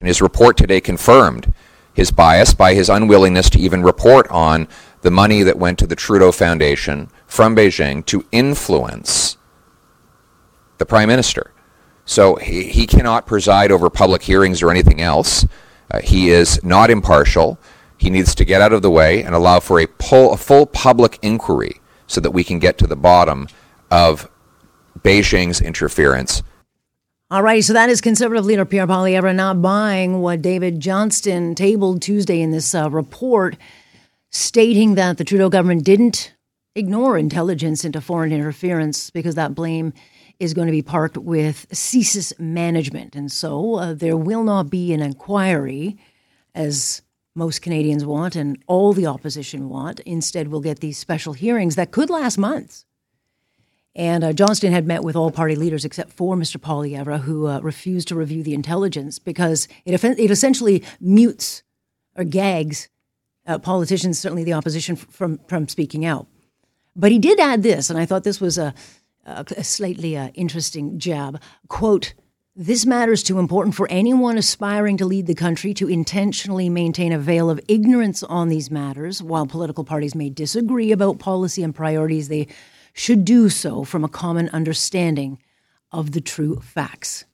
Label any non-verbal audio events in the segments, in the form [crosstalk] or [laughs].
And his report today confirmed his bias by his unwillingness to even report on the money that went to the Trudeau Foundation from Beijing to influence the Prime Minister. So he, he cannot preside over public hearings or anything else. Uh, he is not impartial. He needs to get out of the way and allow for a, pull, a full public inquiry so that we can get to the bottom of Beijing's interference all right, so that is conservative leader Pierre Poilievre not buying what David Johnston tabled Tuesday in this uh, report, stating that the Trudeau government didn't ignore intelligence into foreign interference because that blame is going to be parked with CSIS management. And so uh, there will not be an inquiry, as most Canadians want and all the opposition want. Instead, we'll get these special hearings that could last months. And uh, Johnston had met with all party leaders except for Mr. Poilievre, who uh, refused to review the intelligence because it, it essentially mutes or gags uh, politicians, certainly the opposition, from, from speaking out. But he did add this, and I thought this was a, a, a slightly uh, interesting jab. Quote, this matter is too important for anyone aspiring to lead the country to intentionally maintain a veil of ignorance on these matters. While political parties may disagree about policy and priorities, they should do so from a common understanding of the true facts.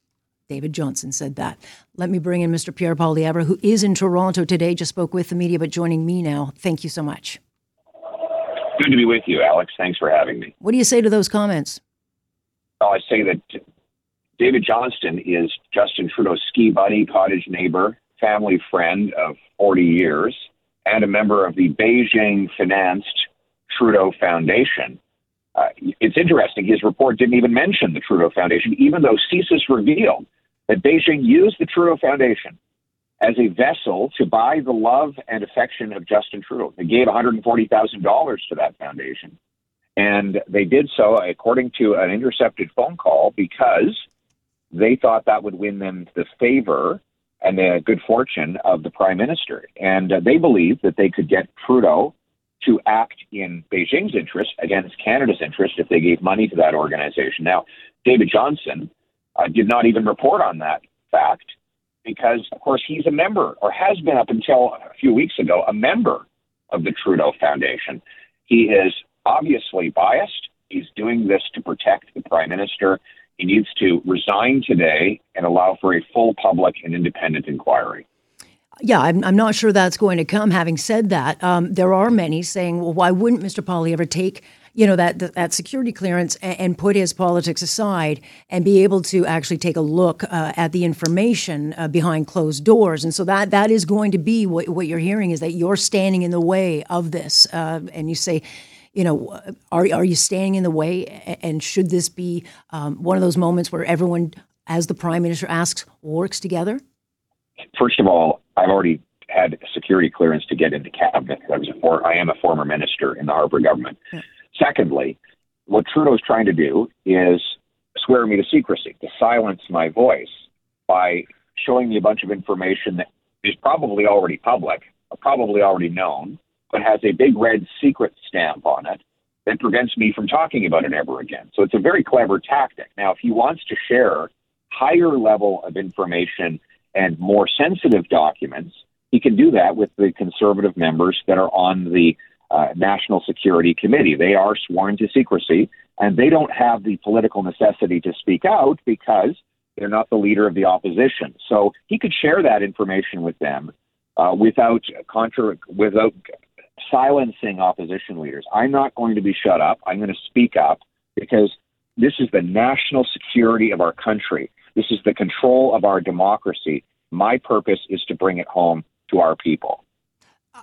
David Johnston said that. Let me bring in Mr. Pierre Poilievre, who is in Toronto today, just spoke with the media, but joining me now. Thank you so much. Good to be with you, Alex. Thanks for having me. What do you say to those comments? Well, I say that David Johnston is Justin Trudeau's ski buddy, cottage neighbor, family friend of 40 years, and a member of the Beijing financed Trudeau Foundation. Uh, it's interesting, his report didn't even mention the Trudeau Foundation, even though CSIS revealed that Beijing used the Trudeau Foundation as a vessel to buy the love and affection of Justin Trudeau. They gave $140,000 to that foundation. And they did so, according to an intercepted phone call, because they thought that would win them the favor and the good fortune of the prime minister. And uh, they believed that they could get Trudeau to act in Beijing's interest against Canada's interest if they gave money to that organization. Now, David Johnston uh, did not even report on that fact because, of course, he's a member or has been up until a few weeks ago a member of the Trudeau Foundation. He is obviously biased. He's doing this to protect the prime minister. He needs to resign today and allow for a full public and independent inquiry. Yeah, I'm, I'm not sure that's going to come. Having said that, um, there are many saying, well, why wouldn't Mr. Poilievre take you know that that security clearance and, and, put his politics aside and be able to actually take a look uh, at the information uh, behind closed doors and so that that is going to be what, what you're hearing is that you're standing in the way of this uh, and you say you know are, are you standing in the way and should this be um, one of those moments where everyone as the prime minister asks works together first of all I've already had security clearance to get into cabinet. I was a for, I am a former minister in the Harper government. Yeah. Secondly, what Trudeau's trying to do is swear me to secrecy, to silence my voice by showing me a bunch of information that is probably already public, probably already known, but has a big red secret stamp on it that prevents me from talking about it ever again. So it's a very clever tactic. Now, if he wants to share higher level of information and more sensitive documents, he can do that with the conservative members that are on the uh, National Security Committee. They are sworn to secrecy, and they don't have the political necessity to speak out because they're not the leader of the opposition. So he could share that information with them uh, without contra- without silencing opposition leaders. I'm not going to be shut up. I'm going to speak up because this is the national security of our country. This is the control of our democracy. My purpose is to bring it home to our people.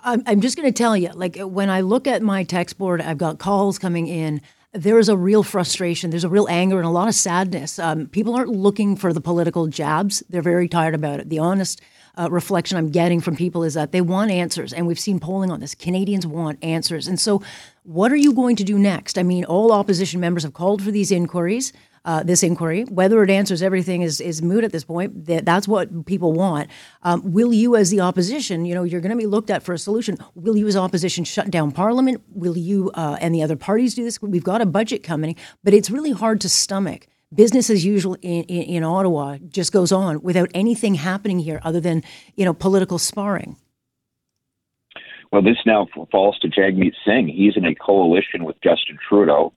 I'm just going to tell you, like when I look at my text board, I've got calls coming in. There is a real frustration. There's a real anger and a lot of sadness. Um, people aren't looking for the political jabs. They're very tired about it. The honest uh, reflection I'm getting from people is that they want answers, and we've seen polling on this. Canadians want answers, and so what are you going to do next? I mean, all opposition members have called for these inquiries uh, this inquiry. Whether it answers everything is, is moot at this point. That, that's what people want. Um, will you, as the opposition, you know, you're going to be looked at for a solution. Will you, as opposition, shut down Parliament? Will you uh, and the other parties do this? We've got a budget coming, but it's really hard to stomach business as usual in, in, in, Ottawa just goes on without anything happening here other than you know political sparring. Well, this now falls to Jagmeet Singh. He's in a coalition with Justin Trudeau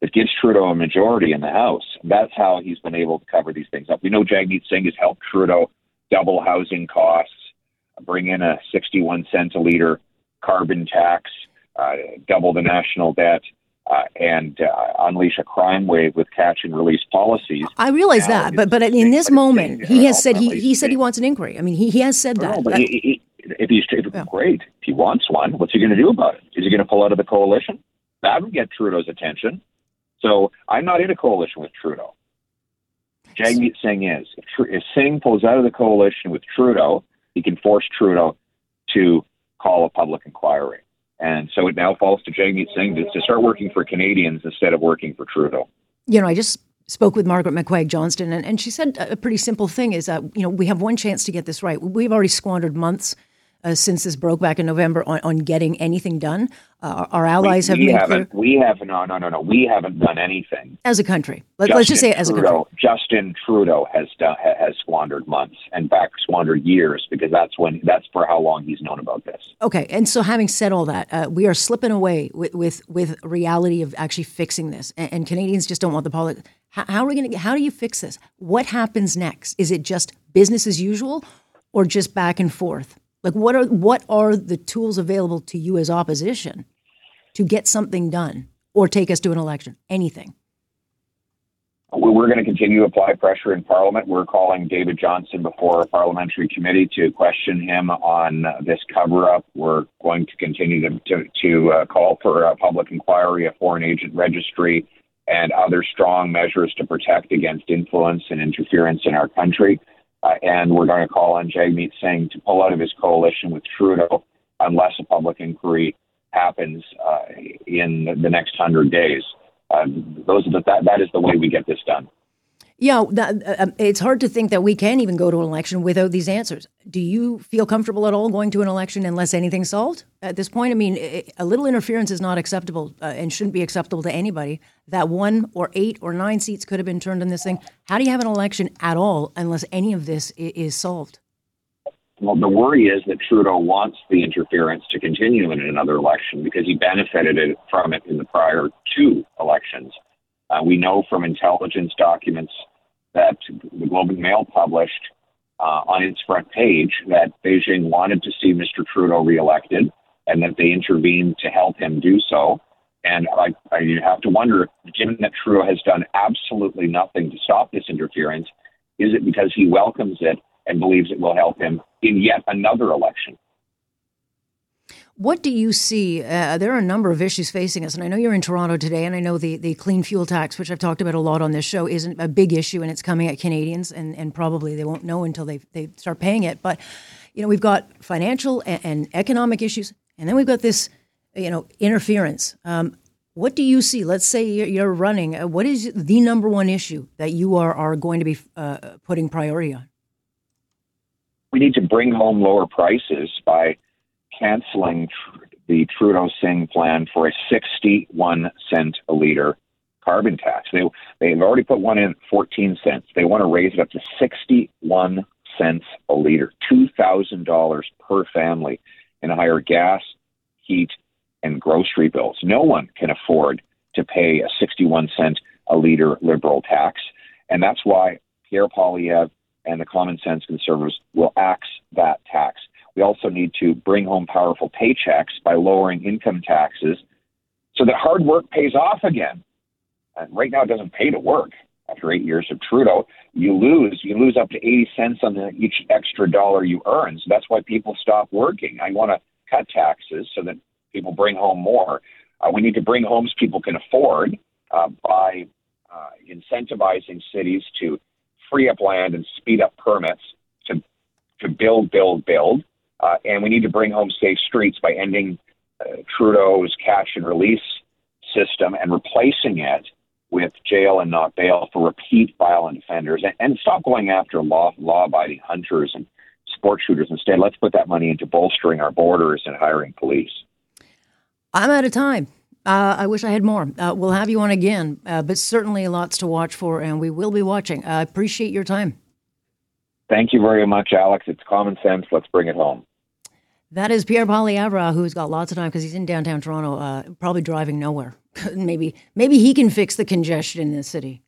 that gives Trudeau a majority in the House. That's how he's been able to cover these things up. We know Jagmeet Singh has helped Trudeau double housing costs, bring in a 61 cent a liter carbon tax, uh, double the national debt. Uh, and uh, unleash a crime wave with catch and release policies. I realize now, that, but but in this moment, he has said he, he said he wants an inquiry. I mean, he, he has said that. but he, he, if he's if, yeah. great, if he wants one, what's he going to do about it? Is he going to pull out of the coalition? That would get Trudeau's attention. So I'm not in a coalition with Trudeau. Jagmeet Singh is. If, if Singh pulls out of the coalition with Trudeau, he can force Trudeau to call a public inquiry. And so it now falls to Jagmeet Singh to, to start working for Canadians instead of working for Trudeau. You know, I just spoke with Margaret McCuaig Johnston, and, and she said a pretty simple thing is that, you know, we have one chance to get this right. We've already squandered months uh, since this broke back in November on, on getting anything done. Uh, our allies we, have we made haven't. Clear, we have no, no, no, no. We haven't done anything as a country. Let, us just say as Trudeau, a country. Justin Trudeau has done, has squandered months, and back squandered years because that's when that's for how long he's known about this. Okay, and so having said all that, uh, we are slipping away with, with with reality of actually fixing this, and, and Canadians just don't want the politics. How, how are we going to? How do you fix this? What happens next? Is it just business as usual, or just back and forth? Like, what are what are the tools available to you as opposition to get something done or take us to an election? Anything. We're going to continue to apply pressure in Parliament. We're calling David Johnston before a parliamentary committee to question him on this cover up. We're going to continue to, to, to uh, call for a public inquiry, a foreign agent registry, and other strong measures to protect against influence and interference in our country. Uh, and we're going to call on Jagmeet Singh to pull out of his coalition with Trudeau unless a public inquiry happens uh, in the next hundred days. Uh, those are the, that, that is the way we get this done. Yeah, that, uh, um, it's hard to think that we can even go to an election without these answers. Do you feel comfortable at all going to an election unless anything's solved at this point? I mean, it, a little interference is not acceptable uh, and shouldn't be acceptable to anybody. That one or eight or nine seats could have been turned in this thing. How do you have an election at all unless any of this is, is solved? Well, the worry is that Trudeau wants the interference to continue in another election because he benefited from it in the prior two elections. Uh, we know from intelligence documents that the Globe and Mail published uh, on its front page that Beijing wanted to see Mr. Trudeau reelected and that they intervened to help him do so. And I, I you have to wonder, given that Trudeau has done absolutely nothing to stop this interference, is it because he welcomes it and believes it will help him in yet another election? What do you see? Uh, there are a number of issues facing us, and I know you're in Toronto today, and I know the, the clean fuel tax, which I've talked about a lot on this show, isn't a big issue, and it's coming at Canadians, and, and probably they won't know until they, they start paying it. But, you know, we've got financial and, and economic issues, and then we've got this, you know, interference. Um, what do you see? Let's say you're, running. Uh, what is the number one issue that you are, are going to be uh, putting priority on? We need to bring home lower prices by canceling the Trudeau Singh plan for a 61 cent a liter carbon tax. They they've already put one in 14 cents. They want to raise it up to 61 cents a liter, two thousand dollars per family, and higher gas, heat, and grocery bills. No one can afford to pay a 61 cent a liter liberal tax, and that's why Pierre Poilievre and the Common Sense Conservatives will axe that tax. We also need to bring home powerful paychecks by lowering income taxes so that hard work pays off again. And right now, it doesn't pay to work. After eight years of Trudeau, you lose. You lose up to 80 cents on the, each extra dollar you earn. So that's why people stop working. I want to cut taxes so that people bring home more. Uh, we need to bring homes people can afford uh, by uh, incentivizing cities to free up land and speed up permits to to build, build, build. Uh, and we need to bring home safe streets by ending uh, Trudeau's catch and release system and replacing it with jail and not bail for repeat violent offenders and, and stop going after law law abiding hunters and sport shooters instead. Let's put that money into bolstering our borders and hiring police. I'm out of time. Uh, I wish I had more. Uh, we'll have you on again, uh, but certainly lots to watch for, and we will be watching. I appreciate your time. Thank you very much, Alex. It's common sense. Let's bring it home. That is Pierre Poilievre, who's got lots of time because he's in downtown Toronto, uh, probably driving nowhere. [laughs] maybe maybe he can fix the congestion in the city.